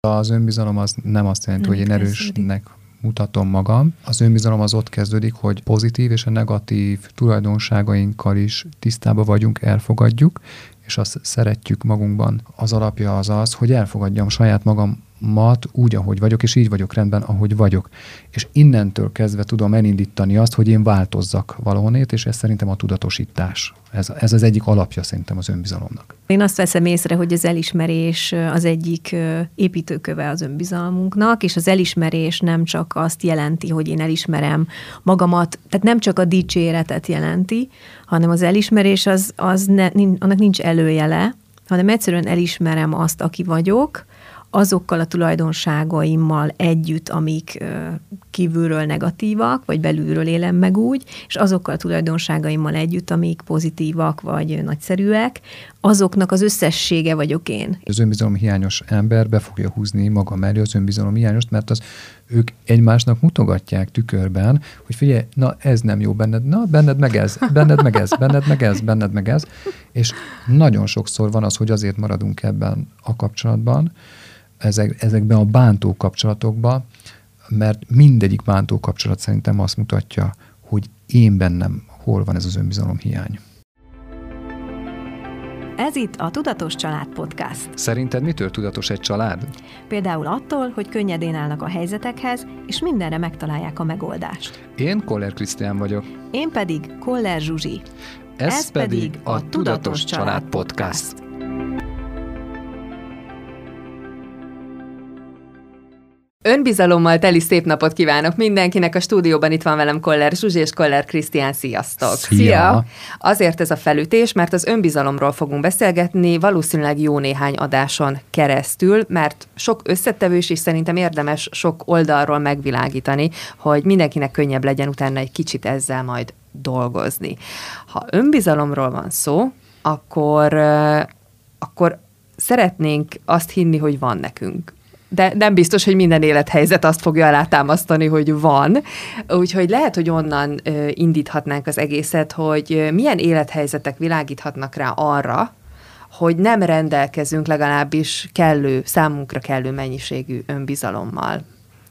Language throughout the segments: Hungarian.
Az önbizalom az nem azt jelenti, nem hogy én erősnek mutatom magam. Az önbizalom az ott kezdődik, hogy pozitív és a negatív tulajdonságainkkal is tisztába vagyunk, elfogadjuk, és azt szeretjük magunkban. Az alapja az az, hogy elfogadjam saját magam mat úgy, ahogy vagyok, és így vagyok rendben, ahogy vagyok. És innentől kezdve tudom elindítani azt, hogy én változzak valahonét, és ez szerintem a tudatosítás. Ez, ez az egyik alapja szerintem az önbizalomnak. Én azt veszem észre, hogy az elismerés az egyik építőköve az önbizalmunknak, és az elismerés nem csak azt jelenti, hogy én elismerem magamat, tehát nem csak a dicséretet jelenti, hanem az elismerés az, az ne, annak nincs előjele, hanem egyszerűen elismerem azt, aki vagyok, azokkal a tulajdonságaimmal együtt, amik kívülről negatívak, vagy belülről élem meg úgy, és azokkal a tulajdonságaimmal együtt, amik pozitívak, vagy nagyszerűek, azoknak az összessége vagyok én. Az önbizalom hiányos ember be fogja húzni maga mellé az önbizalom hiányost, mert az ők egymásnak mutogatják tükörben, hogy figyelj, na ez nem jó benned, na benned meg ez, benned meg ez, benned meg ez, benned meg ez, és nagyon sokszor van az, hogy azért maradunk ebben a kapcsolatban, ezek, ezekben a bántó kapcsolatokban, mert mindegyik bántó kapcsolat szerintem azt mutatja, hogy én bennem hol van ez az önbizalom hiány. Ez itt a Tudatos Család Podcast. Szerinted mitől tudatos egy család? Például attól, hogy könnyedén állnak a helyzetekhez, és mindenre megtalálják a megoldást. Én Koller Krisztián vagyok. Én pedig Koller Zsuzsi. Ez, Ez pedig a Tudatos, Tudatos Család Podcast. Podcast. Önbizalommal teli szép napot kívánok mindenkinek. A stúdióban itt van velem Koller Zsuzsi és Koller Krisztián. Sziasztok! Szia! Szia! Azért ez a felütés, mert az önbizalomról fogunk beszélgetni valószínűleg jó néhány adáson keresztül, mert sok összetevős és szerintem érdemes sok oldalról megvilágítani, hogy mindenkinek könnyebb legyen utána egy kicsit ezzel majd dolgozni. Ha önbizalomról van szó, akkor, akkor szeretnénk azt hinni, hogy van nekünk de nem biztos, hogy minden élethelyzet azt fogja alátámasztani, hogy van. Úgyhogy lehet, hogy onnan indíthatnánk az egészet, hogy milyen élethelyzetek világíthatnak rá arra, hogy nem rendelkezünk legalábbis kellő, számunkra kellő mennyiségű önbizalommal.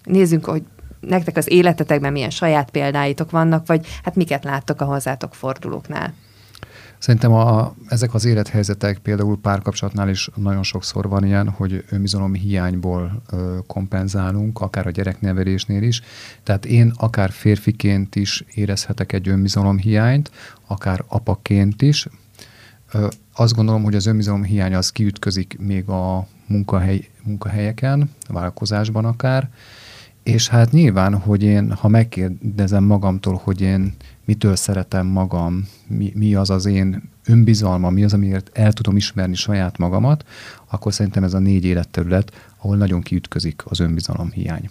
Nézzünk, hogy nektek az életetekben milyen saját példáitok vannak, vagy hát miket láttok a hozzátok fordulóknál. Szerintem a, ezek az élethelyzetek például párkapcsolatnál is nagyon sokszor van ilyen, hogy önbizalom hiányból ö, kompenzálunk, akár a gyereknevelésnél is. Tehát én akár férfiként is érezhetek egy önbizalom hiányt, akár apaként is. Ö, azt gondolom, hogy az önbizalom hiány az kiütközik még a munkahely, munkahelyeken, a vállalkozásban akár, és hát nyilván, hogy én, ha megkérdezem magamtól, hogy én mitől szeretem magam, mi, mi az az én önbizalma, mi az, amiért el tudom ismerni saját magamat, akkor szerintem ez a négy életterület, ahol nagyon kiütközik az önbizalom hiány.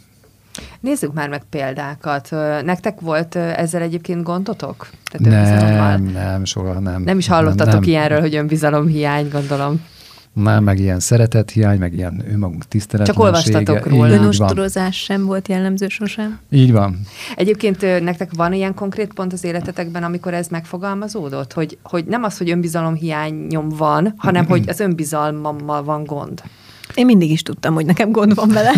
Nézzük már meg példákat. Nektek volt ezzel egyébként gondotok? Tehát nem, nem, soha nem. Nem is hallottatok nem, nem. ilyenről, hogy önbizalom hiány, gondolom. Már meg ilyen szeretethiány, meg ilyen önmagunk tiszteletlensége. Csak olvastatok róla. Önostorozás sem volt jellemző sosem. Így van. Egyébként nektek van ilyen konkrét pont az életetekben, amikor ez megfogalmazódott? Hogy, hogy nem az, hogy önbizalomhiányom van, hanem hogy az önbizalmammal van gond. Én mindig is tudtam, hogy nekem gond van vele.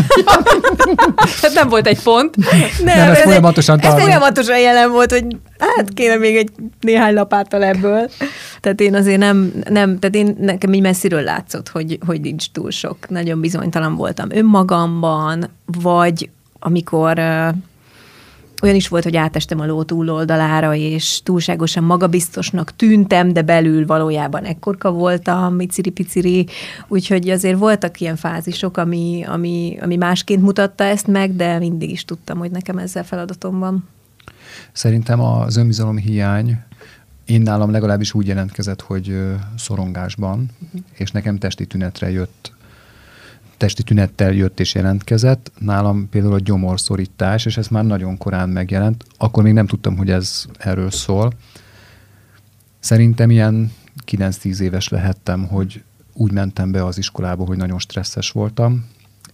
Ez nem volt egy pont. Nem, nem ez, ez folyamatosan Ez folyamatosan jelen volt, hogy hát kéne még egy néhány lapáttal ebből. Tehát én azért nem, nem tehát én nekem így messziről látszott, hogy, hogy nincs túl sok. Nagyon bizonytalan voltam önmagamban, vagy amikor olyan is volt, hogy átestem a ló túloldalára, és túlságosan magabiztosnak tűntem, de belül valójában ekkorka voltam, miciri-piciri, úgyhogy azért voltak ilyen fázisok, ami, ami, ami másként mutatta ezt meg, de mindig is tudtam, hogy nekem ezzel feladatom van. Szerintem az önbizalom hiány én nálam legalábbis úgy jelentkezett, hogy szorongásban, uh-huh. és nekem testi tünetre jött testi tünettel jött és jelentkezett. Nálam például a gyomorszorítás, és ez már nagyon korán megjelent. Akkor még nem tudtam, hogy ez erről szól. Szerintem ilyen 9-10 éves lehettem, hogy úgy mentem be az iskolába, hogy nagyon stresszes voltam,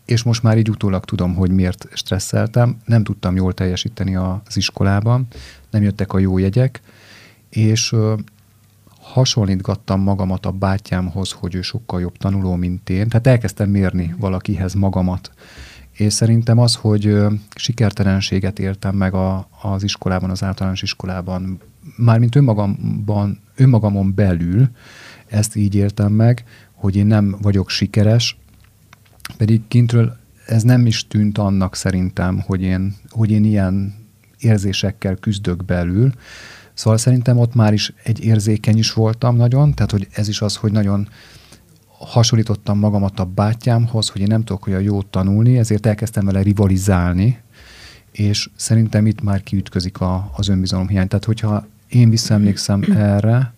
és most már így utólag tudom, hogy miért stresszeltem. Nem tudtam jól teljesíteni az iskolában, nem jöttek a jó jegyek, és hasonlítgattam magamat a bátyámhoz, hogy ő sokkal jobb tanuló, mint én. Tehát elkezdtem mérni valakihez magamat. És szerintem az, hogy sikertelenséget éltem meg a, az iskolában, az általános iskolában, mármint önmagamban, önmagamon belül, ezt így éltem meg, hogy én nem vagyok sikeres, pedig kintről ez nem is tűnt annak szerintem, hogy én, hogy én ilyen érzésekkel küzdök belül. Szóval szerintem ott már is egy érzékeny is voltam nagyon, tehát hogy ez is az, hogy nagyon hasonlítottam magamat a bátyámhoz, hogy én nem tudok olyan jót tanulni, ezért elkezdtem vele rivalizálni, és szerintem itt már kiütközik a, az önbizalom hiány. Tehát, hogyha én visszaemlékszem erre,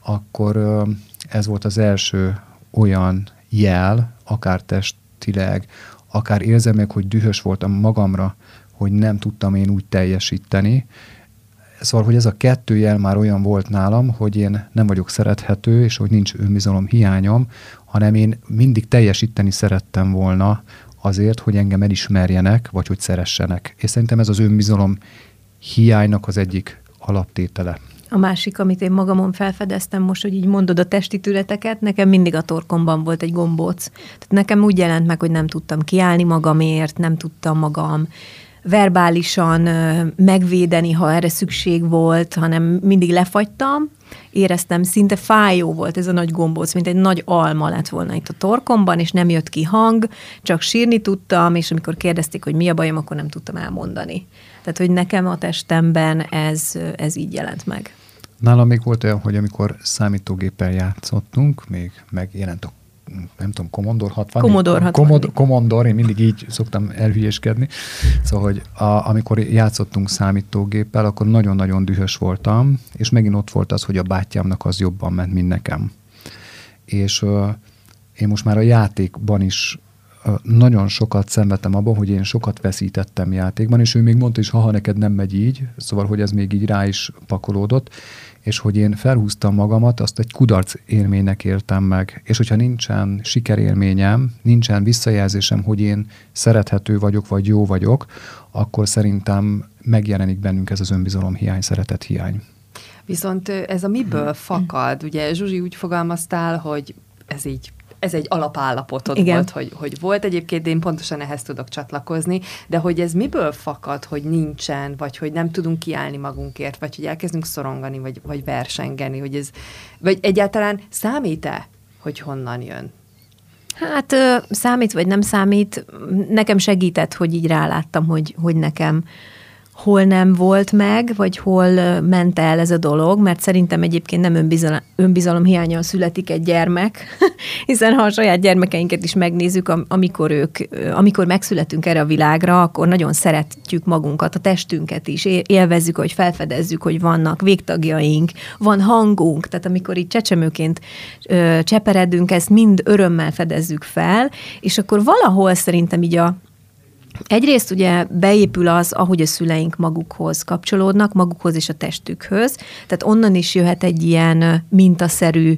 akkor ez volt az első olyan jel, akár testileg, akár érzem meg, hogy dühös voltam magamra, hogy nem tudtam én úgy teljesíteni. Szóval, hogy ez a kettő jel már olyan volt nálam, hogy én nem vagyok szerethető, és hogy nincs önbizalom hiányom, hanem én mindig teljesíteni szerettem volna azért, hogy engem elismerjenek, vagy hogy szeressenek. És szerintem ez az önbizalom hiánynak az egyik alaptétele. A másik, amit én magamon felfedeztem most, hogy így mondod a testi tületeket, nekem mindig a torkomban volt egy gombóc. Tehát nekem úgy jelent meg, hogy nem tudtam kiállni magamért, nem tudtam magam verbálisan megvédeni, ha erre szükség volt, hanem mindig lefagytam, éreztem, szinte fájó volt ez a nagy gombóc, mint egy nagy alma lett volna itt a torkomban, és nem jött ki hang, csak sírni tudtam, és amikor kérdezték, hogy mi a bajom, akkor nem tudtam elmondani. Tehát, hogy nekem a testemben ez, ez így jelent meg. Nálam még volt olyan, hogy amikor számítógéppel játszottunk, még megjelent a nem tudom, Commodore 60. Commodore 60. Commodore, Commodore, én mindig így szoktam elhülyéskedni. Szóval, hogy a, amikor játszottunk számítógéppel, akkor nagyon-nagyon dühös voltam, és megint ott volt az, hogy a bátyámnak az jobban ment, mint nekem. És uh, én most már a játékban is nagyon sokat szenvedtem abban, hogy én sokat veszítettem játékban, és ő még mondta is, ha neked nem megy így, szóval, hogy ez még így rá is pakolódott, és hogy én felhúztam magamat, azt egy kudarc élménynek értem meg. És hogyha nincsen sikerélményem, nincsen visszajelzésem, hogy én szerethető vagyok, vagy jó vagyok, akkor szerintem megjelenik bennünk ez az önbizalom hiány, szeretet hiány. Viszont ez a miből fakad? Ugye Zsuzsi úgy fogalmaztál, hogy ez így ez egy alapállapotod Igen. volt, hogy, hogy volt egyébként, én pontosan ehhez tudok csatlakozni, de hogy ez miből fakad, hogy nincsen, vagy hogy nem tudunk kiállni magunkért, vagy hogy elkezdünk szorongani, vagy, vagy versengeni, hogy ez, vagy egyáltalán számít-e, hogy honnan jön? Hát számít, vagy nem számít. Nekem segített, hogy így ráláttam, hogy, hogy nekem hol nem volt meg, vagy hol ment el ez a dolog, mert szerintem egyébként nem önbizalom, önbizalom hiánya születik egy gyermek, hiszen ha a saját gyermekeinket is megnézzük, amikor ők, amikor megszületünk erre a világra, akkor nagyon szeretjük magunkat, a testünket is, élvezzük, hogy felfedezzük, hogy vannak végtagjaink, van hangunk, tehát amikor így csecsemőként cseperedünk, ezt mind örömmel fedezzük fel, és akkor valahol szerintem így a Egyrészt ugye beépül az, ahogy a szüleink magukhoz kapcsolódnak, magukhoz és a testükhöz, tehát onnan is jöhet egy ilyen mintaszerű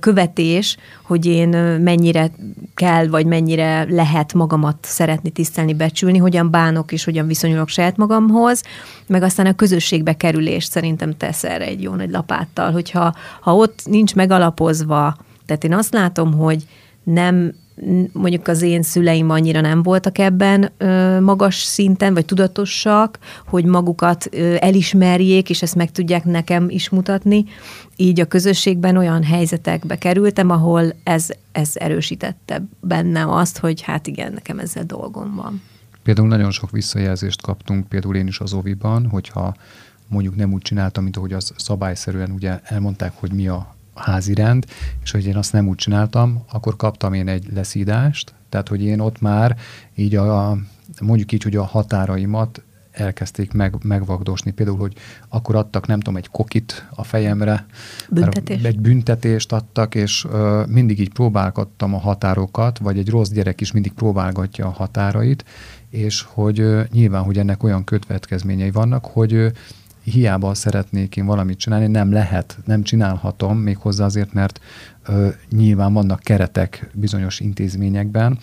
követés, hogy én mennyire kell, vagy mennyire lehet magamat szeretni, tisztelni, becsülni, hogyan bánok és hogyan viszonyulok saját magamhoz, meg aztán a közösségbe kerülést szerintem tesz erre egy jó nagy lapáttal, hogyha ha ott nincs megalapozva, tehát én azt látom, hogy nem mondjuk az én szüleim annyira nem voltak ebben magas szinten, vagy tudatosak, hogy magukat elismerjék, és ezt meg tudják nekem is mutatni. Így a közösségben olyan helyzetekbe kerültem, ahol ez, ez erősítette bennem azt, hogy hát igen, nekem ezzel dolgom van. Például nagyon sok visszajelzést kaptunk, például én is az Oviban, hogyha mondjuk nem úgy csináltam, mint ahogy az szabályszerűen ugye elmondták, hogy mi a házi rend, és hogy én azt nem úgy csináltam, akkor kaptam én egy leszídást, tehát hogy én ott már így a, mondjuk így, hogy a határaimat elkezdték meg, megvagdosni. Például, hogy akkor adtak, nem tudom, egy kokit a fejemre. Büntetés. Egy büntetést adtak, és ö, mindig így próbálgattam a határokat, vagy egy rossz gyerek is mindig próbálgatja a határait, és hogy ö, nyilván, hogy ennek olyan következményei vannak, hogy ö, hiába szeretnék én valamit csinálni, nem lehet, nem csinálhatom, még hozzá azért, mert ö, nyilván vannak keretek bizonyos intézményekben,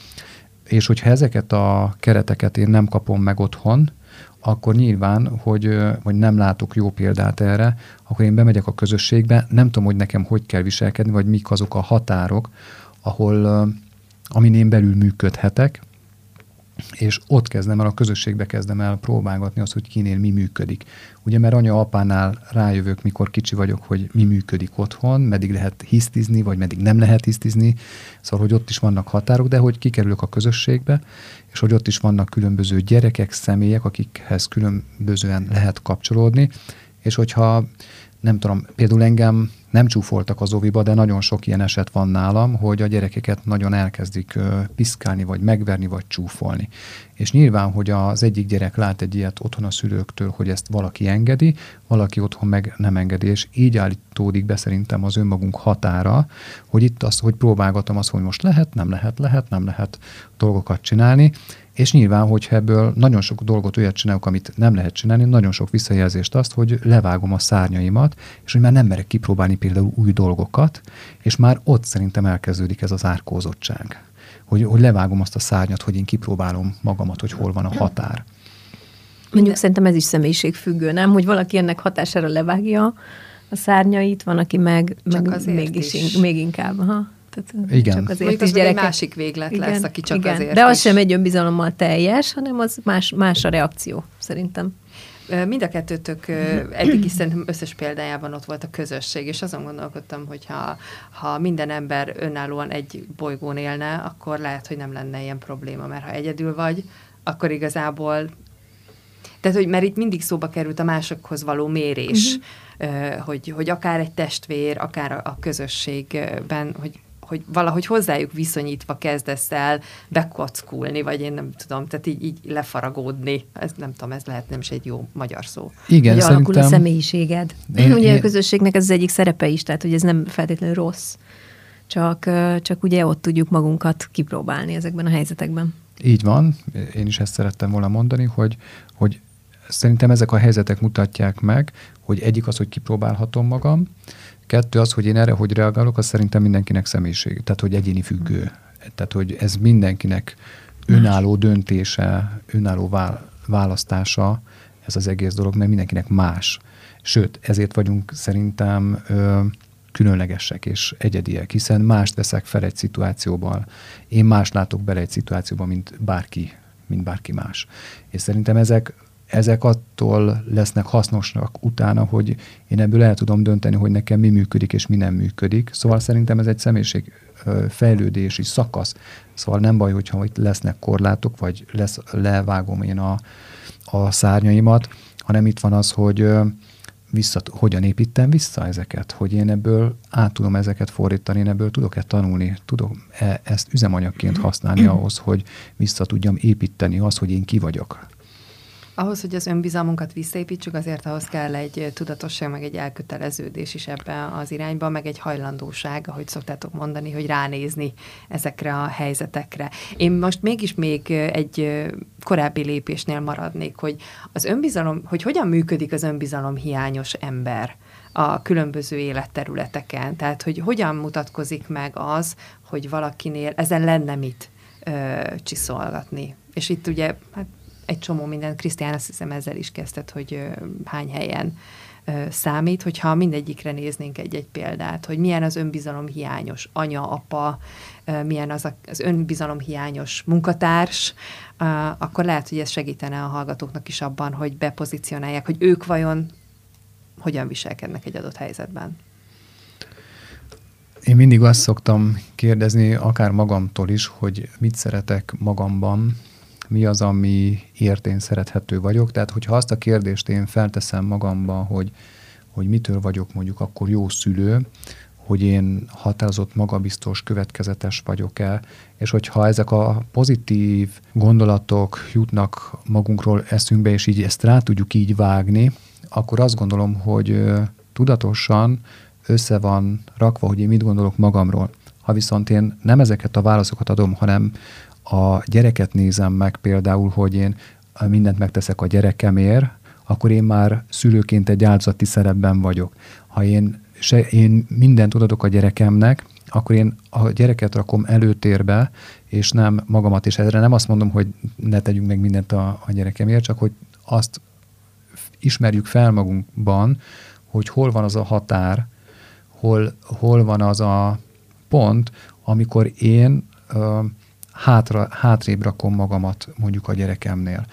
és hogyha ezeket a kereteket én nem kapom meg otthon, akkor nyilván, hogy, hogy nem látok jó példát erre, akkor én bemegyek a közösségbe, nem tudom, hogy nekem hogy kell viselkedni, vagy mik azok a határok, ahol, amin én belül működhetek, és ott kezdem el, a közösségbe kezdem el próbálgatni azt, hogy kinél mi működik. Ugye, mert anya-apánál rájövök, mikor kicsi vagyok, hogy mi működik otthon, meddig lehet hisztizni, vagy meddig nem lehet hisztizni, szóval, hogy ott is vannak határok, de hogy kikerülök a közösségbe, és hogy ott is vannak különböző gyerekek, személyek, akikhez különbözően lehet kapcsolódni, és hogyha nem tudom, például engem nem csúfoltak az oviba, de nagyon sok ilyen eset van nálam, hogy a gyerekeket nagyon elkezdik piszkálni, vagy megverni, vagy csúfolni. És nyilván, hogy az egyik gyerek lát egy ilyet otthon a szülőktől, hogy ezt valaki engedi, valaki otthon meg nem engedi, és így állítódik be szerintem az önmagunk határa, hogy itt az, hogy próbálgatom azt, hogy most lehet, nem lehet, lehet, nem lehet dolgokat csinálni, és nyilván, hogyha ebből nagyon sok dolgot olyat csinálok, amit nem lehet csinálni, nagyon sok visszajelzést azt, hogy levágom a szárnyaimat, és hogy már nem merek kipróbálni például új dolgokat, és már ott szerintem elkezdődik ez az árkózottság. Hogy, hogy levágom azt a szárnyat, hogy én kipróbálom magamat, hogy hol van a határ. Mondjuk szerintem ez is személyiségfüggő, nem? Hogy valaki ennek hatására levágja a szárnyait, van, aki meg, Csak meg mégis is. még inkább. Aha. Tehát igen. Csak azért is gyereke... egy másik véglet igen, lesz, aki csak igen. azért De az is. sem egy önbizalommal teljes, hanem az más, más a reakció, szerintem. Mind a kettőtök eddig is szerintem összes példájában ott volt a közösség, és azon gondolkodtam, hogy ha, ha minden ember önállóan egy bolygón élne, akkor lehet, hogy nem lenne ilyen probléma, mert ha egyedül vagy, akkor igazából tehát, hogy mert itt mindig szóba került a másokhoz való mérés, uh-huh. hogy, hogy akár egy testvér, akár a, a közösségben, hogy hogy valahogy hozzájuk viszonyítva kezdesz el bekockulni, vagy én nem tudom, tehát így, így lefaragódni. Ez nem tudom, ez lehet nem is egy jó magyar szó. Igen, hogy alakul a személyiséged. Én, ugye én... a közösségnek ez az egyik szerepe is, tehát hogy ez nem feltétlenül rossz. Csak, csak ugye ott tudjuk magunkat kipróbálni ezekben a helyzetekben. Így van, én is ezt szerettem volna mondani, hogy, hogy szerintem ezek a helyzetek mutatják meg, hogy egyik az, hogy kipróbálhatom magam, Kettő az, hogy én erre hogy reagálok, az szerintem mindenkinek személyiség, tehát hogy egyéni függő. Tehát, hogy ez mindenkinek önálló döntése, önálló választása, ez az egész dolog, mert mindenkinek más. Sőt, ezért vagyunk szerintem ö, különlegesek és egyediek, hiszen mást veszek fel egy szituációban. Én más látok bele egy szituációban, mint bárki, mint bárki más. És szerintem ezek ezek attól lesznek hasznosak utána, hogy én ebből el tudom dönteni, hogy nekem mi működik és mi nem működik. Szóval szerintem ez egy személyiség fejlődési szakasz. Szóval nem baj, hogyha itt lesznek korlátok, vagy lesz, levágom én a, a szárnyaimat, hanem itt van az, hogy vissza, hogyan építem vissza ezeket, hogy én ebből át tudom ezeket fordítani, én ebből tudok-e tanulni, tudom -e ezt üzemanyagként használni ahhoz, hogy vissza tudjam építeni az, hogy én ki vagyok. Ahhoz, hogy az önbizalmunkat visszaépítsük, azért ahhoz kell egy tudatosság, meg egy elköteleződés is ebbe az irányba, meg egy hajlandóság, ahogy szoktátok mondani, hogy ránézni ezekre a helyzetekre. Én most mégis még egy korábbi lépésnél maradnék, hogy az önbizalom, hogy hogyan működik az önbizalom hiányos ember a különböző életterületeken. Tehát, hogy hogyan mutatkozik meg az, hogy valakinél ezen lenne mit ö, csiszolgatni. És itt ugye hát egy csomó minden, Krisztián azt hiszem ezzel is kezdett, hogy hány helyen számít, hogyha mindegyikre néznénk egy-egy példát, hogy milyen az önbizalom hiányos anya, apa, milyen az a, az önbizalom hiányos munkatárs, akkor lehet, hogy ez segítene a hallgatóknak is abban, hogy bepozícionálják, hogy ők vajon hogyan viselkednek egy adott helyzetben. Én mindig azt szoktam kérdezni, akár magamtól is, hogy mit szeretek magamban, mi az, ami én szerethető vagyok. Tehát, hogyha azt a kérdést én felteszem magamban, hogy, hogy mitől vagyok mondjuk akkor jó szülő, hogy én határozott, magabiztos, következetes vagyok-e, és hogyha ezek a pozitív gondolatok jutnak magunkról eszünkbe, és így ezt rá tudjuk így vágni, akkor azt gondolom, hogy tudatosan össze van rakva, hogy én mit gondolok magamról. Ha viszont én nem ezeket a válaszokat adom, hanem a gyereket nézem meg például, hogy én mindent megteszek a gyerekemért, akkor én már szülőként egy áldozati szerepben vagyok. Ha én, se, én mindent adok a gyerekemnek, akkor én a gyereket rakom előtérbe, és nem magamat, és erre nem azt mondom, hogy ne tegyünk meg mindent a, a gyerekemért, csak hogy azt ismerjük fel magunkban, hogy hol van az a határ, hol, hol van az a pont, amikor én ö, hátra, hátrébb rakom magamat mondjuk a gyerekemnél.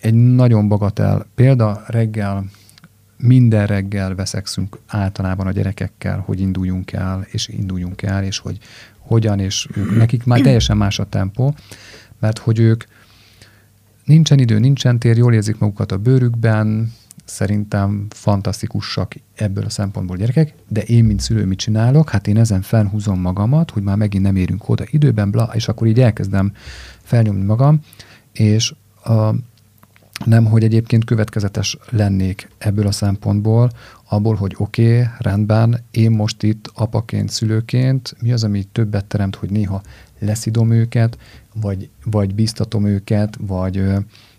Egy nagyon bagatel példa reggel, minden reggel veszekszünk általában a gyerekekkel, hogy induljunk el, és induljunk el, és hogy hogyan, és ők, nekik már teljesen más a tempó, mert hogy ők nincsen idő, nincsen tér, jól érzik magukat a bőrükben, szerintem fantasztikusak ebből a szempontból gyerekek, de én, mint szülő, mit csinálok? Hát én ezen felhúzom magamat, hogy már megint nem érünk oda időben, bla, és akkor így elkezdem felnyomni magam, és a, nem, hogy egyébként következetes lennék ebből a szempontból, abból, hogy oké, okay, rendben, én most itt apaként, szülőként, mi az, ami többet teremt, hogy néha leszidom őket, vagy, vagy biztatom őket, vagy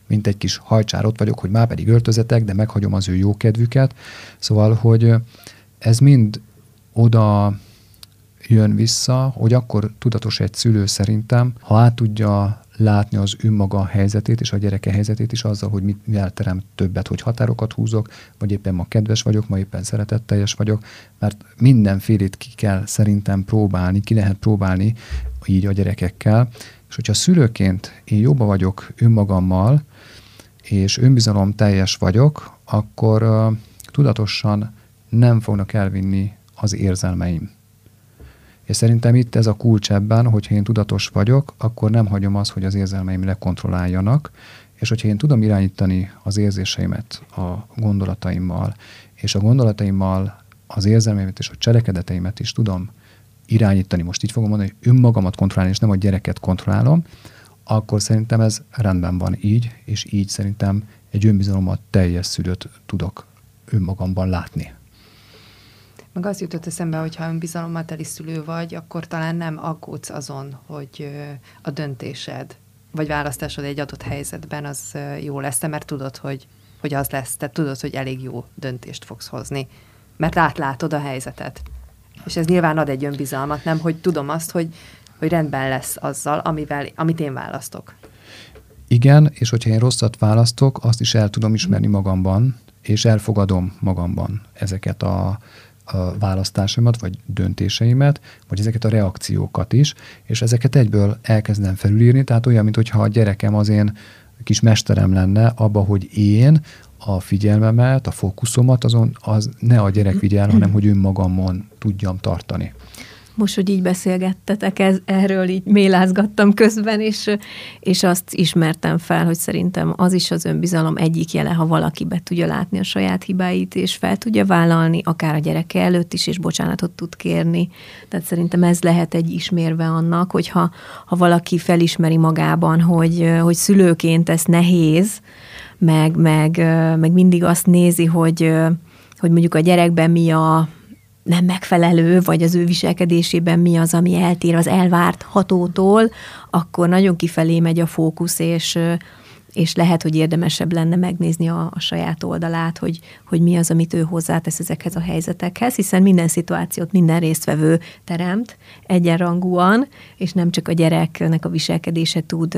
mint egy kis hajcsár ott vagyok, hogy már pedig öltözetek, de meghagyom az ő jó kedvüket. Szóval, hogy ez mind oda jön vissza, hogy akkor tudatos egy szülő szerintem, ha át tudja látni az önmaga helyzetét és a gyereke helyzetét is azzal, hogy mit, mivel terem többet, hogy határokat húzok, vagy éppen ma kedves vagyok, ma éppen szeretetteljes vagyok, mert mindenfélét ki kell szerintem próbálni, ki lehet próbálni így a gyerekekkel, és hogyha szülőként én jobba vagyok önmagammal, és önbizalom teljes vagyok, akkor uh, tudatosan nem fognak elvinni az érzelmeim. És szerintem itt ez a kulcs ebben, hogyha én tudatos vagyok, akkor nem hagyom azt, hogy az érzelmeim lekontrolláljanak, és hogyha én tudom irányítani az érzéseimet a gondolataimmal, és a gondolataimmal az érzelmeimet és a cselekedeteimet is tudom irányítani, most így fogom mondani, hogy önmagamat kontrollálni, és nem a gyereket kontrollálom, akkor szerintem ez rendben van így, és így szerintem egy önbizalommal teljes szülőt tudok önmagamban látni. Meg az jutott eszembe, hogy ha önbizalommal teli szülő vagy, akkor talán nem aggódsz azon, hogy a döntésed, vagy választásod egy adott helyzetben az jó lesz, mert tudod, hogy, hogy az lesz, tehát tudod, hogy elég jó döntést fogsz hozni, mert átlátod a helyzetet. És ez nyilván ad egy önbizalmat, nem, hogy tudom azt, hogy hogy rendben lesz azzal, amivel, amit én választok. Igen, és hogyha én rosszat választok, azt is el tudom ismerni magamban, és elfogadom magamban ezeket a, a választásaimat, vagy döntéseimet, vagy ezeket a reakciókat is, és ezeket egyből elkezdem felülírni, tehát olyan, mintha a gyerekem az én kis mesterem lenne abba, hogy én a figyelmemet, a fókuszomat azon az ne a gyerek vigyel, hanem hogy önmagamon tudjam tartani most, hogy így beszélgettetek, ez, erről így mélázgattam közben, és, és azt ismertem fel, hogy szerintem az is az önbizalom egyik jele, ha valaki be tudja látni a saját hibáit, és fel tudja vállalni, akár a gyereke előtt is, és bocsánatot tud kérni. Tehát szerintem ez lehet egy ismérve annak, hogyha ha valaki felismeri magában, hogy, hogy szülőként ez nehéz, meg, meg, meg mindig azt nézi, hogy, hogy mondjuk a gyerekben mi a, nem megfelelő, vagy az ő viselkedésében mi az, ami eltér az elvárt hatótól, akkor nagyon kifelé megy a fókusz, és, és lehet, hogy érdemesebb lenne megnézni a, a saját oldalát, hogy, hogy mi az, amit ő hozzátesz ezekhez a helyzetekhez, hiszen minden szituációt minden résztvevő teremt egyenrangúan, és nem csak a gyereknek a viselkedése tud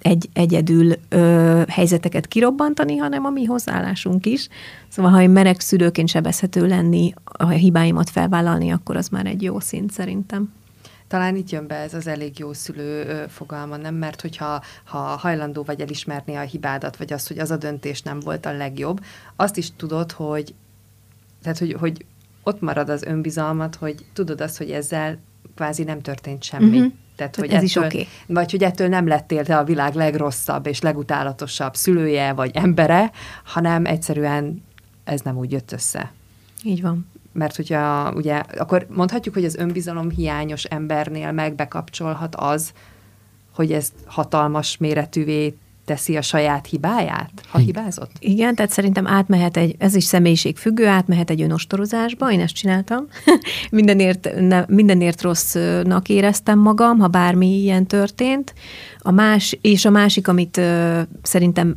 egy, egyedül ö, helyzeteket kirobbantani, hanem a mi hozzáállásunk is. Szóval, ha én merek szülőként sebezhető lenni, a hibáimat felvállalni, akkor az már egy jó szint szerintem. Talán itt jön be ez az elég jó szülő fogalma, nem? Mert hogyha ha hajlandó vagy elismerni a hibádat, vagy azt, hogy az a döntés nem volt a legjobb, azt is tudod, hogy, tehát, hogy, hogy ott marad az önbizalmat, hogy tudod azt, hogy ezzel kvázi nem történt semmi. Uh-huh. Tehát, hogy ez ettől, is oké. Okay. Vagy hogy ettől nem lettél te a világ legrosszabb és legutálatosabb szülője vagy embere, hanem egyszerűen ez nem úgy jött össze. Így van. Mert hogyha ugye, akkor mondhatjuk, hogy az önbizalom hiányos embernél megbekapcsolhat az, hogy ez hatalmas méretűvé teszi a saját hibáját, ha hibázott? Igen, tehát szerintem átmehet egy, ez is személyiségfüggő, átmehet egy önostorozásba, én ezt csináltam. mindenért, ne, mindenért rossznak éreztem magam, ha bármi ilyen történt. A más, és a másik, amit ö, szerintem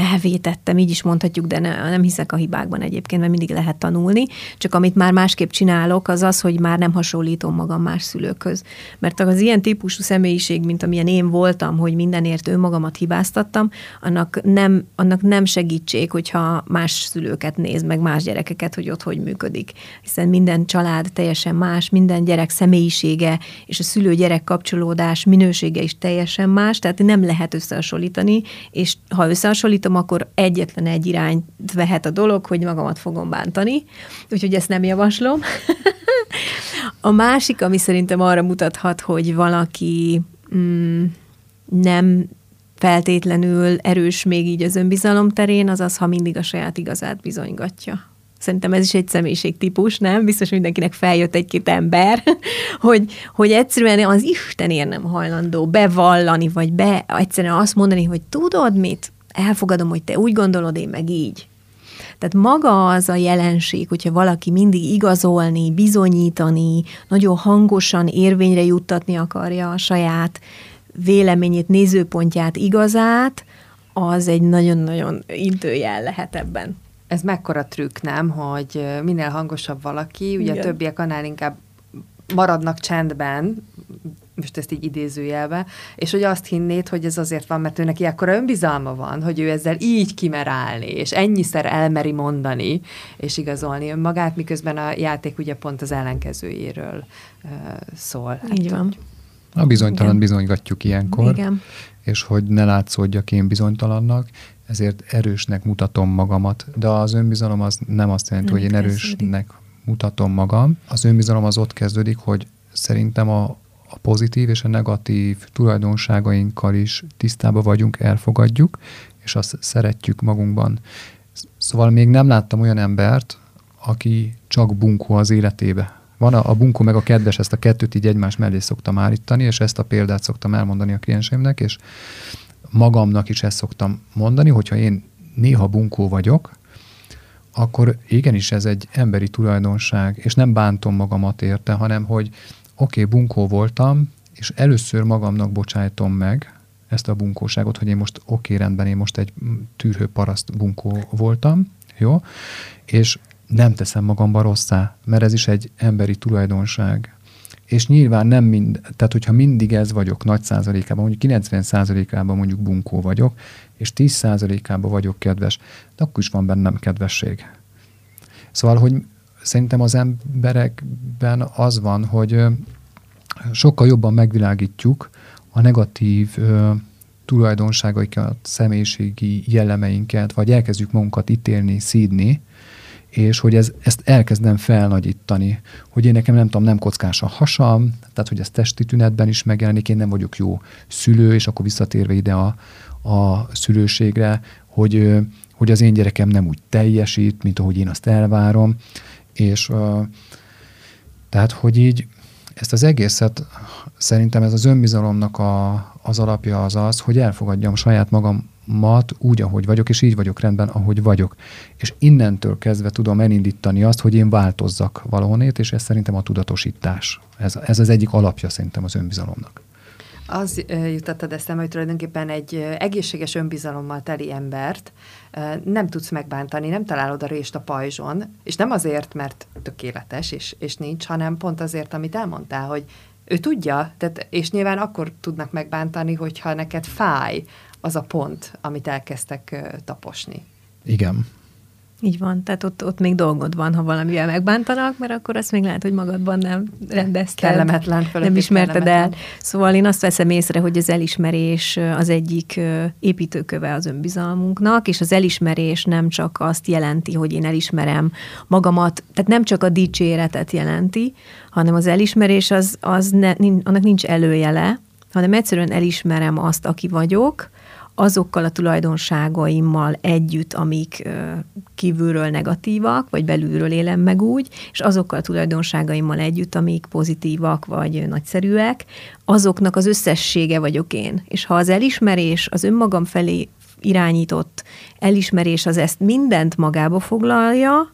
elvétettem, így is mondhatjuk, de ne, nem hiszek a hibákban egyébként, mert mindig lehet tanulni. Csak amit már másképp csinálok, az az, hogy már nem hasonlítom magam más szülőkhöz. Mert az ilyen típusú személyiség, mint amilyen én voltam, hogy mindenért önmagamat hibáztattam, annak nem, annak nem segítség, hogyha más szülőket néz, meg más gyerekeket, hogy ott hogy működik. Hiszen minden család teljesen más, minden gyerek személyisége és a szülő-gyerek kapcsolódás minősége is teljesen más, tehát nem lehet összehasonlítani, és ha összehasonlítom, tudom, akkor egyetlen egy irányt vehet a dolog, hogy magamat fogom bántani, úgyhogy ezt nem javaslom. a másik, ami szerintem arra mutathat, hogy valaki mm, nem feltétlenül erős még így az önbizalom terén, az az, ha mindig a saját igazát bizonygatja. Szerintem ez is egy személyiségtípus, nem? Biztos mindenkinek feljött egy-két ember, hogy, hogy egyszerűen az Istenért nem hajlandó bevallani, vagy be egyszerűen azt mondani, hogy tudod mit, elfogadom, hogy te úgy gondolod, én meg így. Tehát maga az a jelenség, hogyha valaki mindig igazolni, bizonyítani, nagyon hangosan érvényre juttatni akarja a saját véleményét, nézőpontját, igazát, az egy nagyon-nagyon intőjel lehet ebben. Ez mekkora trükk, nem, hogy minél hangosabb valaki, ugye Igen. a többiek annál inkább maradnak csendben, most ezt így idézőjelbe, és hogy azt hinnéd, hogy ez azért van, mert őnek ilyenkora önbizalma van, hogy ő ezzel így kimer állni, és ennyiszer elmeri mondani, és igazolni önmagát, miközben a játék ugye pont az ellenkezőjéről uh, szól. Hát, így van. A bizonytalan Igen. bizonygatjuk ilyenkor, Igen. és hogy ne látszódjak én bizonytalannak, ezért erősnek mutatom magamat, de az önbizalom az nem azt jelenti, nem hogy én erősnek mutatom magam. Az önbizalom az ott kezdődik, hogy szerintem a, a pozitív és a negatív tulajdonságainkkal is tisztába vagyunk, elfogadjuk, és azt szeretjük magunkban. Szóval még nem láttam olyan embert, aki csak bunkó az életébe. Van a, a bunkó meg a kedves, ezt a kettőt így egymás mellé szoktam állítani, és ezt a példát szoktam elmondani a klienseimnek, és magamnak is ezt szoktam mondani, hogyha én néha bunkó vagyok, akkor igenis ez egy emberi tulajdonság, és nem bántom magamat érte, hanem hogy oké, okay, bunkó voltam, és először magamnak bocsájtom meg ezt a bunkóságot, hogy én most oké, okay, rendben, én most egy tűrhő paraszt bunkó voltam, jó, és nem teszem magamba rosszá, mert ez is egy emberi tulajdonság. És nyilván nem mind, tehát hogyha mindig ez vagyok nagy százalékában, mondjuk 90 százalékában mondjuk bunkó vagyok, és 10 százalékában vagyok kedves, de akkor is van bennem kedvesség. Szóval, hogy szerintem az emberekben az van, hogy sokkal jobban megvilágítjuk a negatív tulajdonságaikat, személyiségi jellemeinket, vagy elkezdjük magunkat ítélni, szídni, és hogy ez, ezt elkezdem felnagyítani, hogy én nekem nem tudom, nem kockás a hasam, tehát hogy ez testi tünetben is megjelenik, én nem vagyok jó szülő, és akkor visszatérve ide a, a szülőségre, hogy, hogy az én gyerekem nem úgy teljesít, mint ahogy én azt elvárom, és tehát, hogy így ezt az egészet szerintem ez az önbizalomnak a, az alapja az az, hogy elfogadjam saját magamat úgy, ahogy vagyok, és így vagyok rendben, ahogy vagyok. És innentől kezdve tudom elindítani azt, hogy én változzak valahonét, és ez szerintem a tudatosítás. Ez, ez az egyik alapja szerintem az önbizalomnak. Az jutattad eszembe, hogy tulajdonképpen egy egészséges önbizalommal teli embert nem tudsz megbántani, nem találod a rést a pajzson, és nem azért, mert tökéletes, és, és nincs, hanem pont azért, amit elmondtál, hogy ő tudja, tehát, és nyilván akkor tudnak megbántani, hogyha neked fáj az a pont, amit elkezdtek taposni. Igen, így van, tehát ott, ott még dolgod van, ha valamivel megbántanak, mert akkor azt még lehet, hogy magadban nem rendezted. Kellemetlen, nem ismerted kellemetlen. el. Szóval én azt veszem észre, hogy az elismerés az egyik építőköve az önbizalmunknak, és az elismerés nem csak azt jelenti, hogy én elismerem magamat, tehát nem csak a dicséretet jelenti, hanem az elismerés az, az ne, annak nincs előjele, hanem egyszerűen elismerem azt, aki vagyok, azokkal a tulajdonságaimmal együtt, amik kívülről negatívak, vagy belülről élem meg úgy, és azokkal a tulajdonságaimmal együtt, amik pozitívak, vagy nagyszerűek, azoknak az összessége vagyok én. És ha az elismerés az önmagam felé irányított elismerés az ezt mindent magába foglalja,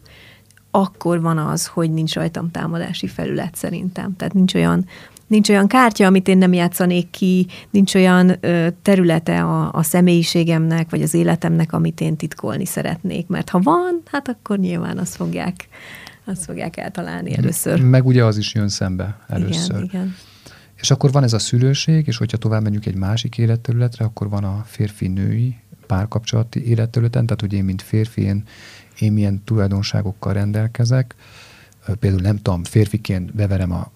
akkor van az, hogy nincs rajtam támadási felület szerintem. Tehát nincs olyan nincs olyan kártya, amit én nem játszanék ki, nincs olyan ö, területe a, a személyiségemnek, vagy az életemnek, amit én titkolni szeretnék. Mert ha van, hát akkor nyilván azt fogják, azt fogják eltalálni először. Meg ugye az is jön szembe először. Igen, igen. És akkor van ez a szülőség, és hogyha tovább megyünk egy másik életterületre, akkor van a férfi-női párkapcsolati életterületen, tehát hogy én, mint férfi, én, én milyen tulajdonságokkal rendelkezek. Például nem tudom, férfiként beverem a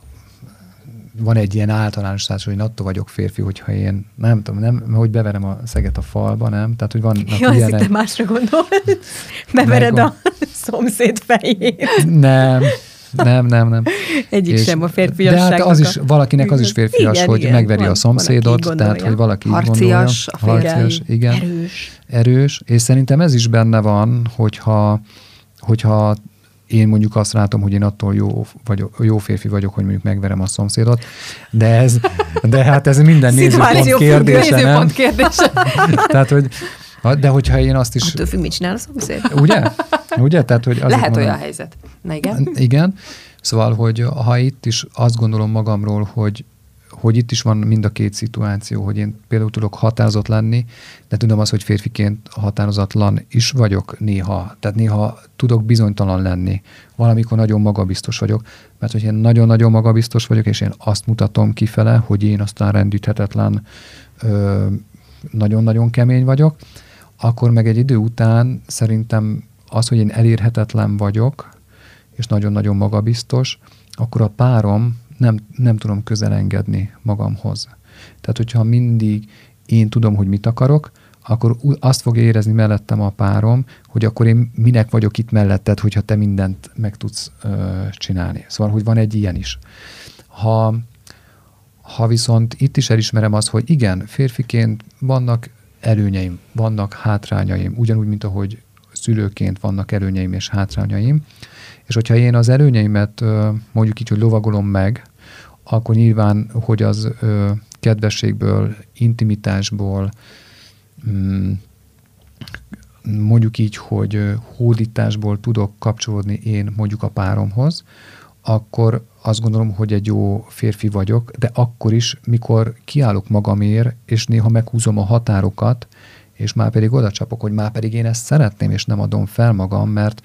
van egy ilyen általános száz, hogy attól vagyok férfi, hogyha én, nem tudom, nem, hogy beverem a szeget a falba, nem? Tehát, hogy van ja, ilyen... te másra gondol. Bevered a szomszéd fejét. Nem, nem, nem, nem. Egyik és, sem a férfiasságnak. De hát az is, valakinek az is férfias, igen, hogy igen, megveri van, a szomszédot, van, tehát hogy valaki Harcias, így gondolja. Harcias, igen. Erős. Erős, és szerintem ez is benne van, hogyha, hogyha én mondjuk azt látom, hogy én attól jó, vagyok, jó férfi vagyok, hogy mondjuk megverem a szomszédot, de ez, de hát ez minden nézőpont kérdése, nem? Nézőpont kérdése. Tehát, hogy de hogyha én azt is... Attól függ, mit csinál a szomszéd. Ugye? Ugye? Tehát, hogy Lehet mondom, olyan helyzet. Na igen. Igen. Szóval, hogy ha itt is azt gondolom magamról, hogy hogy itt is van mind a két szituáció, hogy én például tudok határozott lenni, de tudom azt, hogy férfiként határozatlan is vagyok néha. Tehát néha tudok bizonytalan lenni. Valamikor nagyon magabiztos vagyok, mert hogy én nagyon-nagyon magabiztos vagyok, és én azt mutatom kifele, hogy én aztán rendíthetetlen, nagyon-nagyon kemény vagyok, akkor meg egy idő után szerintem az, hogy én elérhetetlen vagyok, és nagyon-nagyon magabiztos, akkor a párom nem, nem tudom közelengedni magamhoz. Tehát, hogyha mindig én tudom, hogy mit akarok, akkor azt fogja érezni mellettem a párom, hogy akkor én minek vagyok itt melletted, hogyha te mindent meg tudsz ö, csinálni. Szóval, hogy van egy ilyen is. Ha, ha viszont itt is elismerem azt, hogy igen, férfiként vannak előnyeim, vannak hátrányaim, ugyanúgy, mint ahogy szülőként vannak előnyeim és hátrányaim, és hogyha én az előnyeimet mondjuk így, hogy lovagolom meg, akkor nyilván, hogy az ö, kedvességből, intimitásból, mm, mondjuk így, hogy hódításból tudok kapcsolódni én mondjuk a páromhoz, akkor azt gondolom, hogy egy jó férfi vagyok, de akkor is, mikor kiállok magamért, és néha meghúzom a határokat, és már pedig oda csapok, hogy már pedig én ezt szeretném, és nem adom fel magam, mert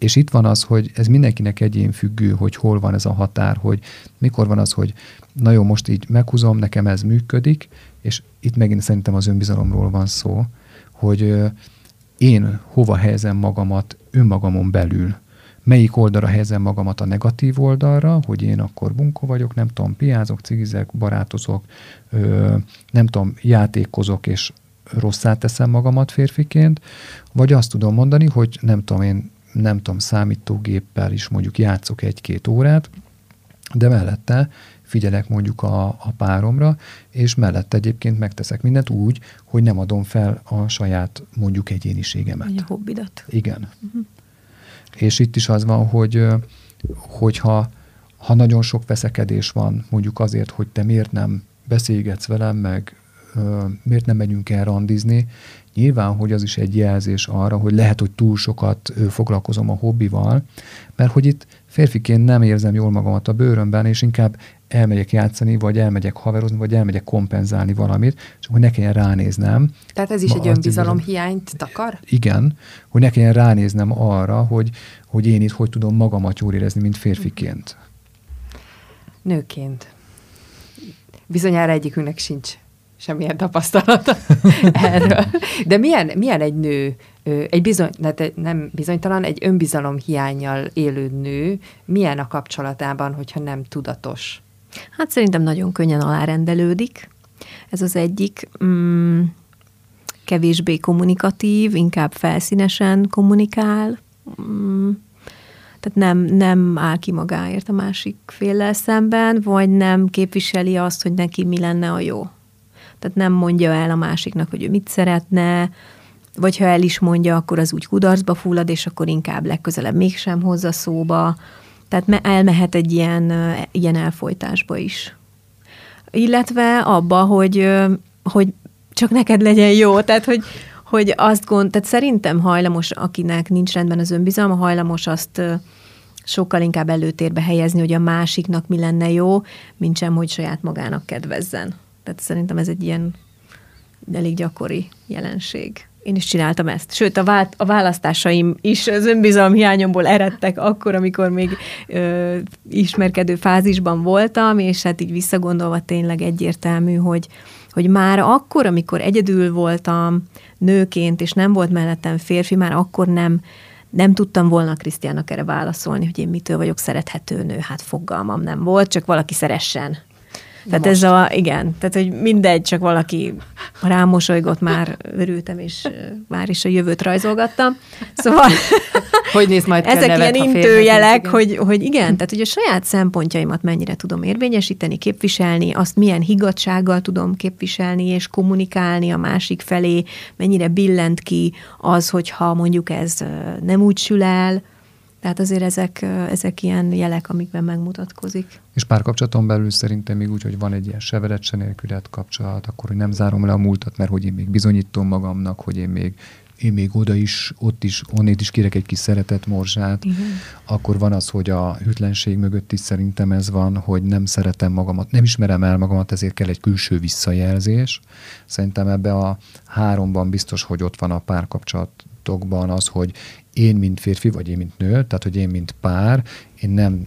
és itt van az, hogy ez mindenkinek egyén függő, hogy hol van ez a határ, hogy mikor van az, hogy na jó, most így meghúzom, nekem ez működik, és itt megint szerintem az önbizalomról van szó, hogy én hova helyezem magamat önmagamon belül. Melyik oldalra helyezem magamat a negatív oldalra, hogy én akkor bunkó vagyok, nem tudom, piázok, cigizek, barátozok, nem tudom, játékozok, és rosszát teszem magamat férfiként, vagy azt tudom mondani, hogy nem tudom, én nem tudom, számítógéppel is mondjuk játszok egy-két órát, de mellette figyelek mondjuk a, a páromra, és mellette egyébként megteszek mindent úgy, hogy nem adom fel a saját mondjuk egyéniségemet. Vagy a hobbidat. Igen. Uh-huh. És itt is az van, hogy hogyha ha nagyon sok veszekedés van, mondjuk azért, hogy te miért nem beszélgetsz velem, meg miért nem megyünk el randizni, Nyilván, hogy az is egy jelzés arra, hogy lehet, hogy túl sokat foglalkozom a hobbival, mert hogy itt férfiként nem érzem jól magamat a bőrömben, és inkább elmegyek játszani, vagy elmegyek haverozni, vagy elmegyek kompenzálni valamit, csak hogy ne kelljen ránéznem. Tehát ez is egy önbizalom hiányt takar? Igen, hogy ne kelljen ránéznem arra, hogy, hogy én itt hogy tudom magamat jól érezni, mint férfiként. Nőként. Bizonyára egyikünknek sincs semmilyen tapasztalata erről. De milyen, milyen egy nő, egy bizony, nem bizonytalan, egy önbizalom hiányjal élő nő, milyen a kapcsolatában, hogyha nem tudatos? Hát szerintem nagyon könnyen alárendelődik. Ez az egyik. Mm, kevésbé kommunikatív, inkább felszínesen kommunikál. Mm, tehát nem, nem áll ki magáért a másik féllel szemben, vagy nem képviseli azt, hogy neki mi lenne a jó. Tehát nem mondja el a másiknak, hogy ő mit szeretne, vagy ha el is mondja, akkor az úgy kudarcba fullad, és akkor inkább legközelebb mégsem hozza szóba. Tehát elmehet egy ilyen, ilyen elfolytásba is. Illetve abba, hogy, hogy csak neked legyen jó. Tehát, hogy, hogy azt gond, tehát szerintem hajlamos, akinek nincs rendben az önbizalma, hajlamos azt sokkal inkább előtérbe helyezni, hogy a másiknak mi lenne jó, mint sem, hogy saját magának kedvezzen. Tehát szerintem ez egy ilyen elég gyakori jelenség. Én is csináltam ezt. Sőt, a, vált, a választásaim is az önbizalom hiányomból eredtek akkor, amikor még ö, ismerkedő fázisban voltam, és hát így visszagondolva tényleg egyértelmű, hogy, hogy már akkor, amikor egyedül voltam nőként, és nem volt mellettem férfi, már akkor nem, nem tudtam volna Krisztiának erre válaszolni, hogy én mitől vagyok szerethető nő. Hát fogalmam nem volt, csak valaki szeressen. Tehát Most. ez a, igen, tehát hogy mindegy, csak valaki rámosolygott, már örültem, és már is a jövőt rajzolgattam. Szóval hogy néz majd ezek ilyen intőjelek, hogy, hogy igen, tehát hogy a saját szempontjaimat mennyire tudom érvényesíteni, képviselni, azt milyen higgadsággal tudom képviselni és kommunikálni a másik felé, mennyire billent ki az, hogyha mondjuk ez nem úgy sül el, tehát azért ezek, ezek ilyen jelek, amikben megmutatkozik. És párkapcsolaton belül szerintem még úgy, hogy van egy ilyen severed se nélkület kapcsolat, akkor hogy nem zárom le a múltat, mert hogy én még bizonyítom magamnak, hogy én még én még oda is, ott is, onnét is kérek egy kis szeretet morzsát, Igen. akkor van az, hogy a hűtlenség mögött is szerintem ez van, hogy nem szeretem magamat, nem ismerem el magamat, ezért kell egy külső visszajelzés. Szerintem ebbe a háromban biztos, hogy ott van a párkapcsolatokban az, hogy én, mint férfi, vagy én, mint nő, tehát, hogy én, mint pár, én nem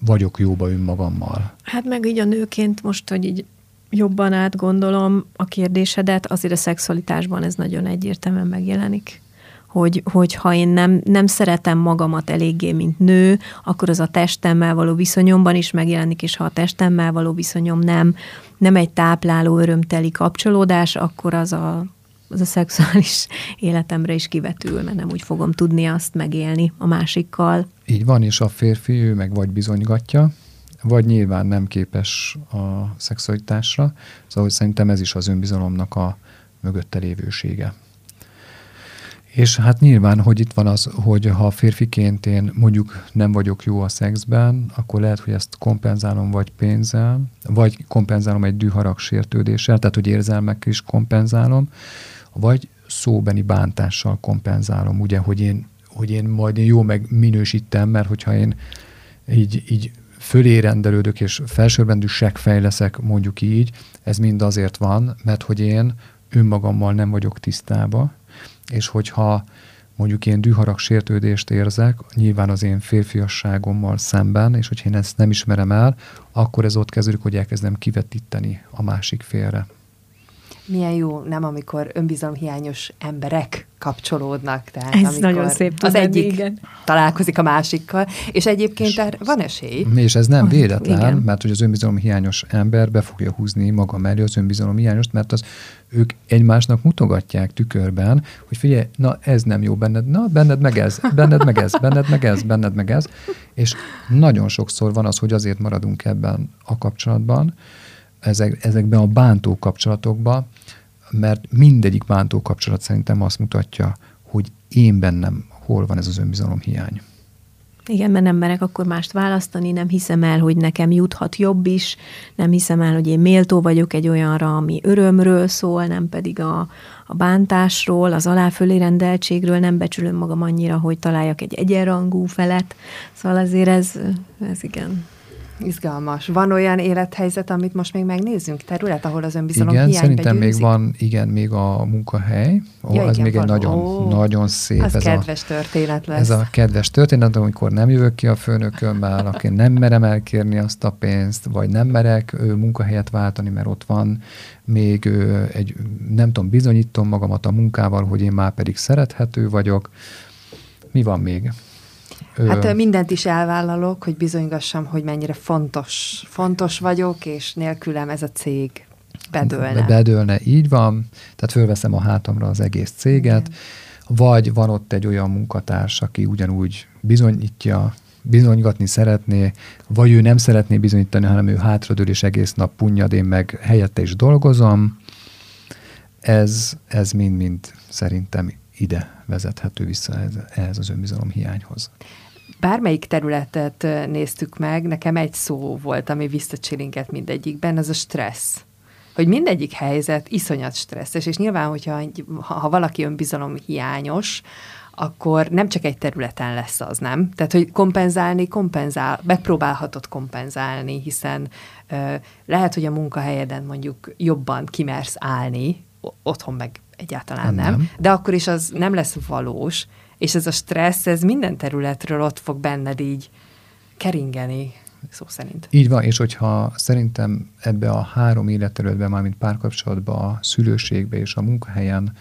vagyok jóba önmagammal. Hát meg így a nőként most, hogy így jobban átgondolom a kérdésedet, azért a szexualitásban ez nagyon egyértelműen megjelenik. Hogy, hogy ha én nem, nem szeretem magamat eléggé, mint nő, akkor az a testemmel való viszonyomban is megjelenik, és ha a testemmel való viszonyom nem, nem egy tápláló, örömteli kapcsolódás, akkor az a az a szexuális életemre is kivetül, mert nem úgy fogom tudni azt megélni a másikkal. Így van, és a férfi ő meg vagy bizonygatja, vagy nyilván nem képes a szexualitásra. Szóval szerintem ez is az önbizalomnak a mögötte lévősége. És hát nyilván, hogy itt van az, hogy ha férfiként én mondjuk nem vagyok jó a szexben, akkor lehet, hogy ezt kompenzálom vagy pénzzel, vagy kompenzálom egy düharag sértődéssel, tehát hogy érzelmek is kompenzálom, vagy szóbeni bántással kompenzálom, ugye, hogy én, hogy én majd én jó meg minősítem, mert hogyha én így, így fölé rendelődök és felsőrendű seggfej leszek, mondjuk így, ez mind azért van, mert hogy én önmagammal nem vagyok tisztába, és hogyha mondjuk én düharag sértődést érzek, nyilván az én férfiasságommal szemben, és hogyha én ezt nem ismerem el, akkor ez ott kezdődik, hogy elkezdem kivetíteni a másik félre milyen jó, nem amikor önbizalomhiányos emberek kapcsolódnak. Tehát Ez amikor nagyon szép Az egyik igen. találkozik a másikkal, és egyébként és, van esély. És ez nem véletlen, igen. mert hogy az önbizalomhiányos ember be fogja húzni maga mellé az önbizalomhiányost, mert az ők egymásnak mutogatják tükörben, hogy figyelj, na ez nem jó benned, na benned meg ez, benned meg ez, benned meg ez, benned meg ez, és nagyon sokszor van az, hogy azért maradunk ebben a kapcsolatban, ezek, ezekben a bántó kapcsolatokban, mert mindegyik bántó kapcsolat szerintem azt mutatja, hogy én bennem hol van ez az önbizalom hiány. Igen, mert nem merek akkor mást választani, nem hiszem el, hogy nekem juthat jobb is, nem hiszem el, hogy én méltó vagyok egy olyanra, ami örömről szól, nem pedig a, a bántásról, az aláfölé rendeltségről, nem becsülöm magam annyira, hogy találjak egy egyenrangú felet. Szóval azért ez, ez igen. Izgalmas. Van olyan élethelyzet, amit most még megnézzünk? Terület, ahol az önbizalom igen, hiány szerintem begyűrűzik? még van, igen, még a munkahely. Ó, ja, ez igen, még egy nagyon, ó, nagyon szép. Az ez kedves a, történet lesz. Ez a kedves történet, amikor nem jövök ki a főnökömmel, aki nem merem elkérni azt a pénzt, vagy nem merek ő, munkahelyet váltani, mert ott van még ő, egy, nem tudom, bizonyítom magamat a munkával, hogy én már pedig szerethető vagyok. Mi van még? Hát mindent is elvállalok, hogy bizonygassam, hogy mennyire fontos, fontos vagyok, és nélkülem ez a cég bedőlne. Bedőlne, így van. Tehát fölveszem a hátamra az egész céget, Igen. vagy van ott egy olyan munkatárs, aki ugyanúgy bizonyítja, bizonygatni szeretné, vagy ő nem szeretné bizonyítani, hanem ő hátradől és egész nap punnyad, én meg helyette is dolgozom. Ez, ez mind-mind szerintem ide vezethető vissza ehhez az önbizalom hiányhoz bármelyik területet néztük meg, nekem egy szó volt, ami visszacsilingett mindegyikben, az a stressz. Hogy mindegyik helyzet iszonyat stresszes, és nyilván, hogyha ha, valaki önbizalom hiányos, akkor nem csak egy területen lesz az, nem? Tehát, hogy kompenzálni, kompenzál, megpróbálhatod kompenzálni, hiszen ö, lehet, hogy a munkahelyeden mondjuk jobban kimersz állni, otthon meg egyáltalán nem, nem, de akkor is az nem lesz valós, és ez a stressz, ez minden területről ott fog benned így keringeni, szó szerint. Így van, és hogyha szerintem ebbe a három életterületben, mármint párkapcsolatban, a szülőségbe és a munkahelyen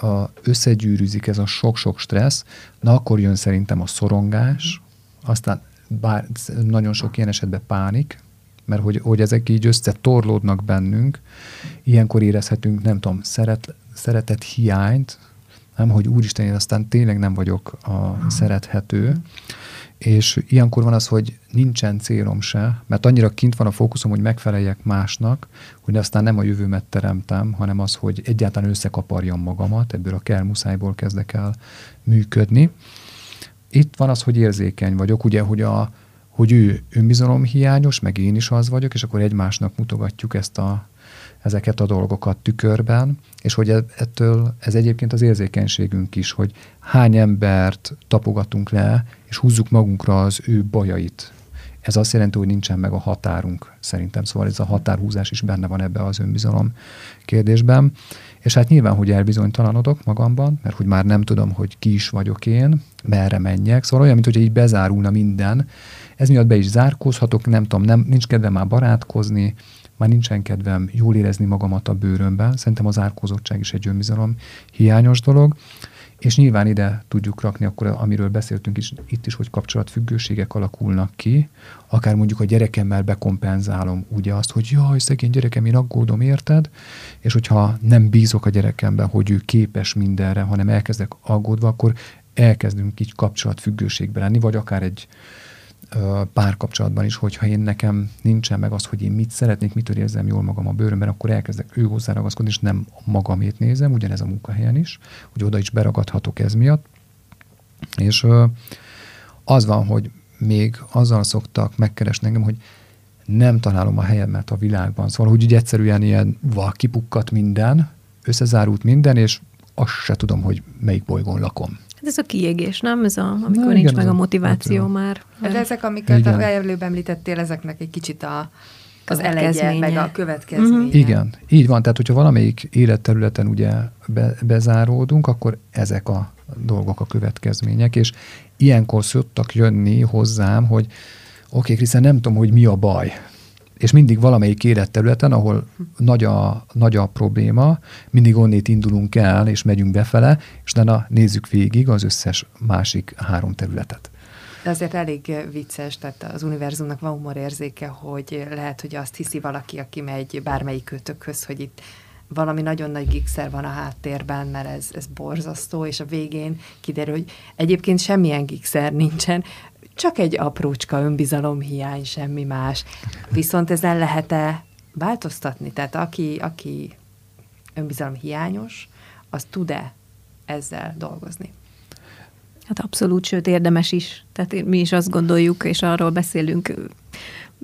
a, összegyűrűzik ez a sok-sok stressz, na akkor jön szerintem a szorongás, aztán bár nagyon sok ilyen esetben pánik, mert hogy, hogy ezek így összetorlódnak bennünk, ilyenkor érezhetünk, nem tudom, szeret, szeretet hiányt, nem, hogy úristen, én aztán tényleg nem vagyok a szerethető, és ilyenkor van az, hogy nincsen célom se, mert annyira kint van a fókuszom, hogy megfeleljek másnak, hogy aztán nem a jövőmet teremtem, hanem az, hogy egyáltalán összekaparjam magamat, ebből a kell muszájból kezdek el működni. Itt van az, hogy érzékeny vagyok, ugye, hogy, a, hogy ő önbizalomhiányos, meg én is az vagyok, és akkor egymásnak mutogatjuk ezt a, ezeket a dolgokat tükörben, és hogy e, ettől ez egyébként az érzékenységünk is, hogy hány embert tapogatunk le, és húzzuk magunkra az ő bajait. Ez azt jelenti, hogy nincsen meg a határunk, szerintem. Szóval ez a határhúzás is benne van ebbe az önbizalom kérdésben. És hát nyilván, hogy elbizonytalanodok magamban, mert hogy már nem tudom, hogy ki is vagyok én, merre menjek. Szóval olyan, mint hogy így bezárulna minden. Ez miatt be is zárkózhatok, nem tudom, nem, nincs kedvem már barátkozni, már nincsen kedvem jól érezni magamat a bőrömben. Szerintem az árkózottság is egy önbizalom hiányos dolog. És nyilván ide tudjuk rakni akkor, amiről beszéltünk is, itt is, hogy kapcsolatfüggőségek alakulnak ki, akár mondjuk a gyerekemmel bekompenzálom ugye azt, hogy jaj, szegény gyerekem, én aggódom, érted? És hogyha nem bízok a gyerekemben, hogy ő képes mindenre, hanem elkezdek aggódva, akkor elkezdünk így kapcsolatfüggőségbe lenni, vagy akár egy párkapcsolatban is, hogyha én nekem nincsen meg az, hogy én mit szeretnék, mitől érzem jól magam a bőrömben, akkor elkezdek ő hozzá ragaszkodni, és nem magamét nézem, ugyanez a munkahelyen is, hogy oda is beragadhatok ez miatt. És az van, hogy még azzal szoktak megkeresni engem, hogy nem találom a helyemet a világban. Szóval, hogy ugye egyszerűen ilyen va, kipukkat minden, összezárult minden, és azt se tudom, hogy melyik bolygón lakom. Hát ez a kiégés, nem? Ez a, amikor Na, nincs igen, meg a motiváció a már. Hát ezek, amiket igen. előbb említettél, ezeknek egy kicsit a, az elegye, meg a következménye. Uh-huh. Igen, így van. Tehát, hogyha valamelyik életterületen ugye be, bezáródunk, akkor ezek a dolgok a következmények, és ilyenkor szoktak jönni hozzám, hogy oké, okay, Krisztán, nem tudom, hogy mi a baj és mindig valamelyik életterületen, ahol nagy a, nagy a probléma, mindig onnét indulunk el, és megyünk befele, és utána nézzük végig az összes másik három területet. De azért elég vicces, tehát az univerzumnak van humorérzéke, hogy lehet, hogy azt hiszi valaki, aki megy bármelyik kötökhöz, hogy itt valami nagyon nagy gigszer van a háttérben, mert ez, ez borzasztó, és a végén kiderül, hogy egyébként semmilyen gigszer nincsen, csak egy aprócska önbizalomhiány, semmi más. Viszont ezen lehet-e változtatni? Tehát aki, aki önbizalomhiányos, az tud-e ezzel dolgozni? Hát abszolút, sőt érdemes is. Tehát mi is azt gondoljuk, és arról beszélünk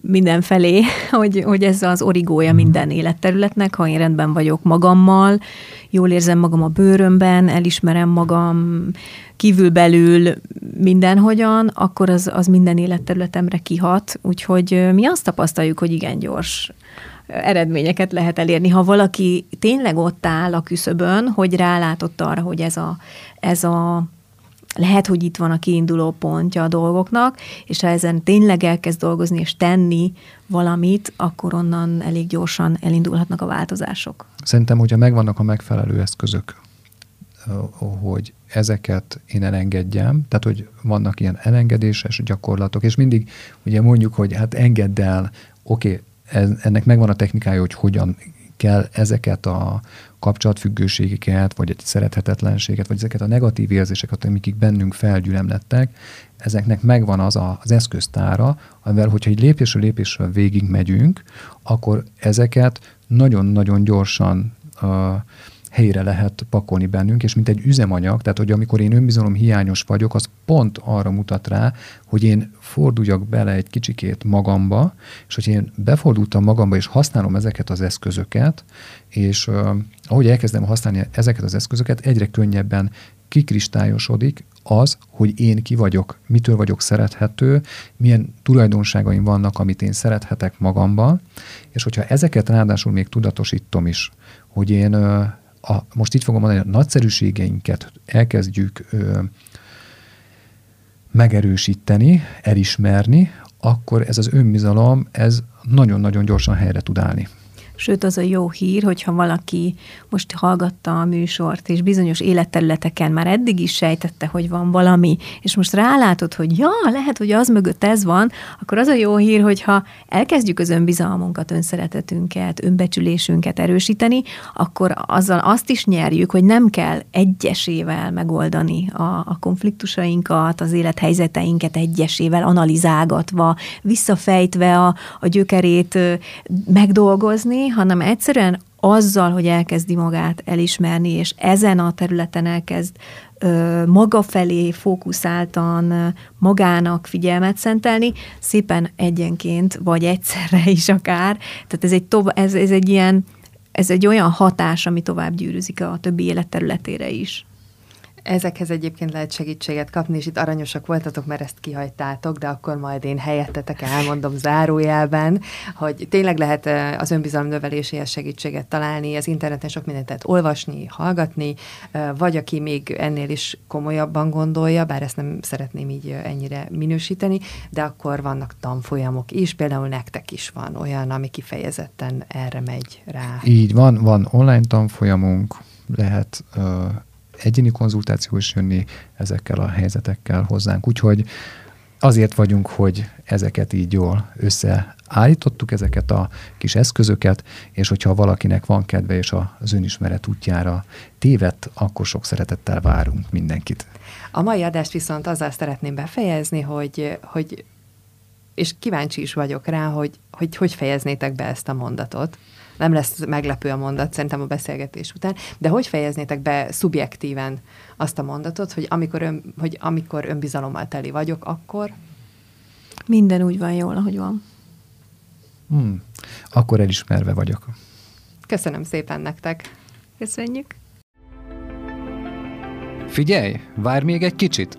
mindenfelé, hogy, hogy ez az origója minden életterületnek, ha én rendben vagyok magammal, jól érzem magam a bőrömben, elismerem magam kívülbelül mindenhogyan, akkor az, az minden életterületemre kihat. Úgyhogy mi azt tapasztaljuk, hogy igen gyors eredményeket lehet elérni. Ha valaki tényleg ott áll a küszöbön, hogy rálátott arra, hogy ez a, ez a lehet, hogy itt van a kiinduló pontja a dolgoknak, és ha ezen tényleg elkezd dolgozni és tenni valamit, akkor onnan elég gyorsan elindulhatnak a változások. Szerintem, hogyha megvannak a megfelelő eszközök, hogy ezeket én elengedjem, tehát hogy vannak ilyen elengedéses gyakorlatok, és mindig ugye mondjuk, hogy hát engedd el, oké, okay, ennek megvan a technikája, hogy hogyan kell ezeket a kapcsolatfüggőségeket, vagy egy szerethetetlenséget, vagy ezeket a negatív érzéseket, amik bennünk felgyülemlettek, ezeknek megvan az a, az eszköztára, amivel, hogyha egy lépésről lépésről végig megyünk, akkor ezeket nagyon-nagyon gyorsan uh, helyre lehet pakolni bennünk, és mint egy üzemanyag, tehát hogy amikor én önbizalom hiányos vagyok, az pont arra mutat rá, hogy én forduljak bele egy kicsikét magamba, és hogy én befordultam magamba, és használom ezeket az eszközöket, és uh, ahogy elkezdem használni ezeket az eszközöket, egyre könnyebben kikristályosodik az, hogy én ki vagyok, mitől vagyok szerethető, milyen tulajdonságaim vannak, amit én szerethetek magamba, és hogyha ezeket ráadásul még tudatosítom is, hogy én a, most így fogom mondani, a nagyszerűségeinket elkezdjük ö, megerősíteni, elismerni, akkor ez az önbizalom, ez nagyon-nagyon gyorsan helyre tud állni. Sőt, az a jó hír, hogyha valaki most hallgatta a műsort, és bizonyos életterületeken már eddig is sejtette, hogy van valami, és most rálátod, hogy ja, lehet, hogy az mögött ez van, akkor az a jó hír, hogyha elkezdjük az önbizalmunkat, önszeretetünket, önbecsülésünket erősíteni, akkor azzal azt is nyerjük, hogy nem kell egyesével megoldani a, a konfliktusainkat, az élethelyzeteinket egyesével analizálgatva, visszafejtve a, a gyökerét megdolgozni, hanem egyszerűen azzal, hogy elkezdi magát elismerni, és ezen a területen elkezd maga felé fókuszáltan magának figyelmet szentelni, szépen egyenként, vagy egyszerre is akár. Tehát ez egy, tovább, ez, ez egy ilyen, ez egy olyan hatás, ami tovább gyűrűzik a többi életterületére is. Ezekhez egyébként lehet segítséget kapni, és itt aranyosak voltatok, mert ezt kihagytátok, de akkor majd én helyettetek elmondom zárójelben, hogy tényleg lehet az önbizalom növeléséhez segítséget találni, az interneten sok mindent lehet olvasni, hallgatni, vagy aki még ennél is komolyabban gondolja, bár ezt nem szeretném így ennyire minősíteni, de akkor vannak tanfolyamok is, például nektek is van olyan, ami kifejezetten erre megy rá. Így van, van online tanfolyamunk, lehet uh, egyéni konzultáció is jönni ezekkel a helyzetekkel hozzánk. Úgyhogy azért vagyunk, hogy ezeket így jól összeállítottuk, ezeket a kis eszközöket, és hogyha valakinek van kedve és az önismeret útjára tévedt, akkor sok szeretettel várunk mindenkit. A mai adást viszont azzal szeretném befejezni, hogy, hogy és kíváncsi is vagyok rá, hogy, hogy hogy fejeznétek be ezt a mondatot nem lesz meglepő a mondat szerintem a beszélgetés után, de hogy fejeznétek be szubjektíven azt a mondatot, hogy amikor, ön, hogy amikor önbizalommal teli vagyok, akkor? Minden úgy van jól, ahogy van. Hmm. Akkor elismerve vagyok. Köszönöm szépen nektek. Köszönjük. Figyelj, várj még egy kicsit.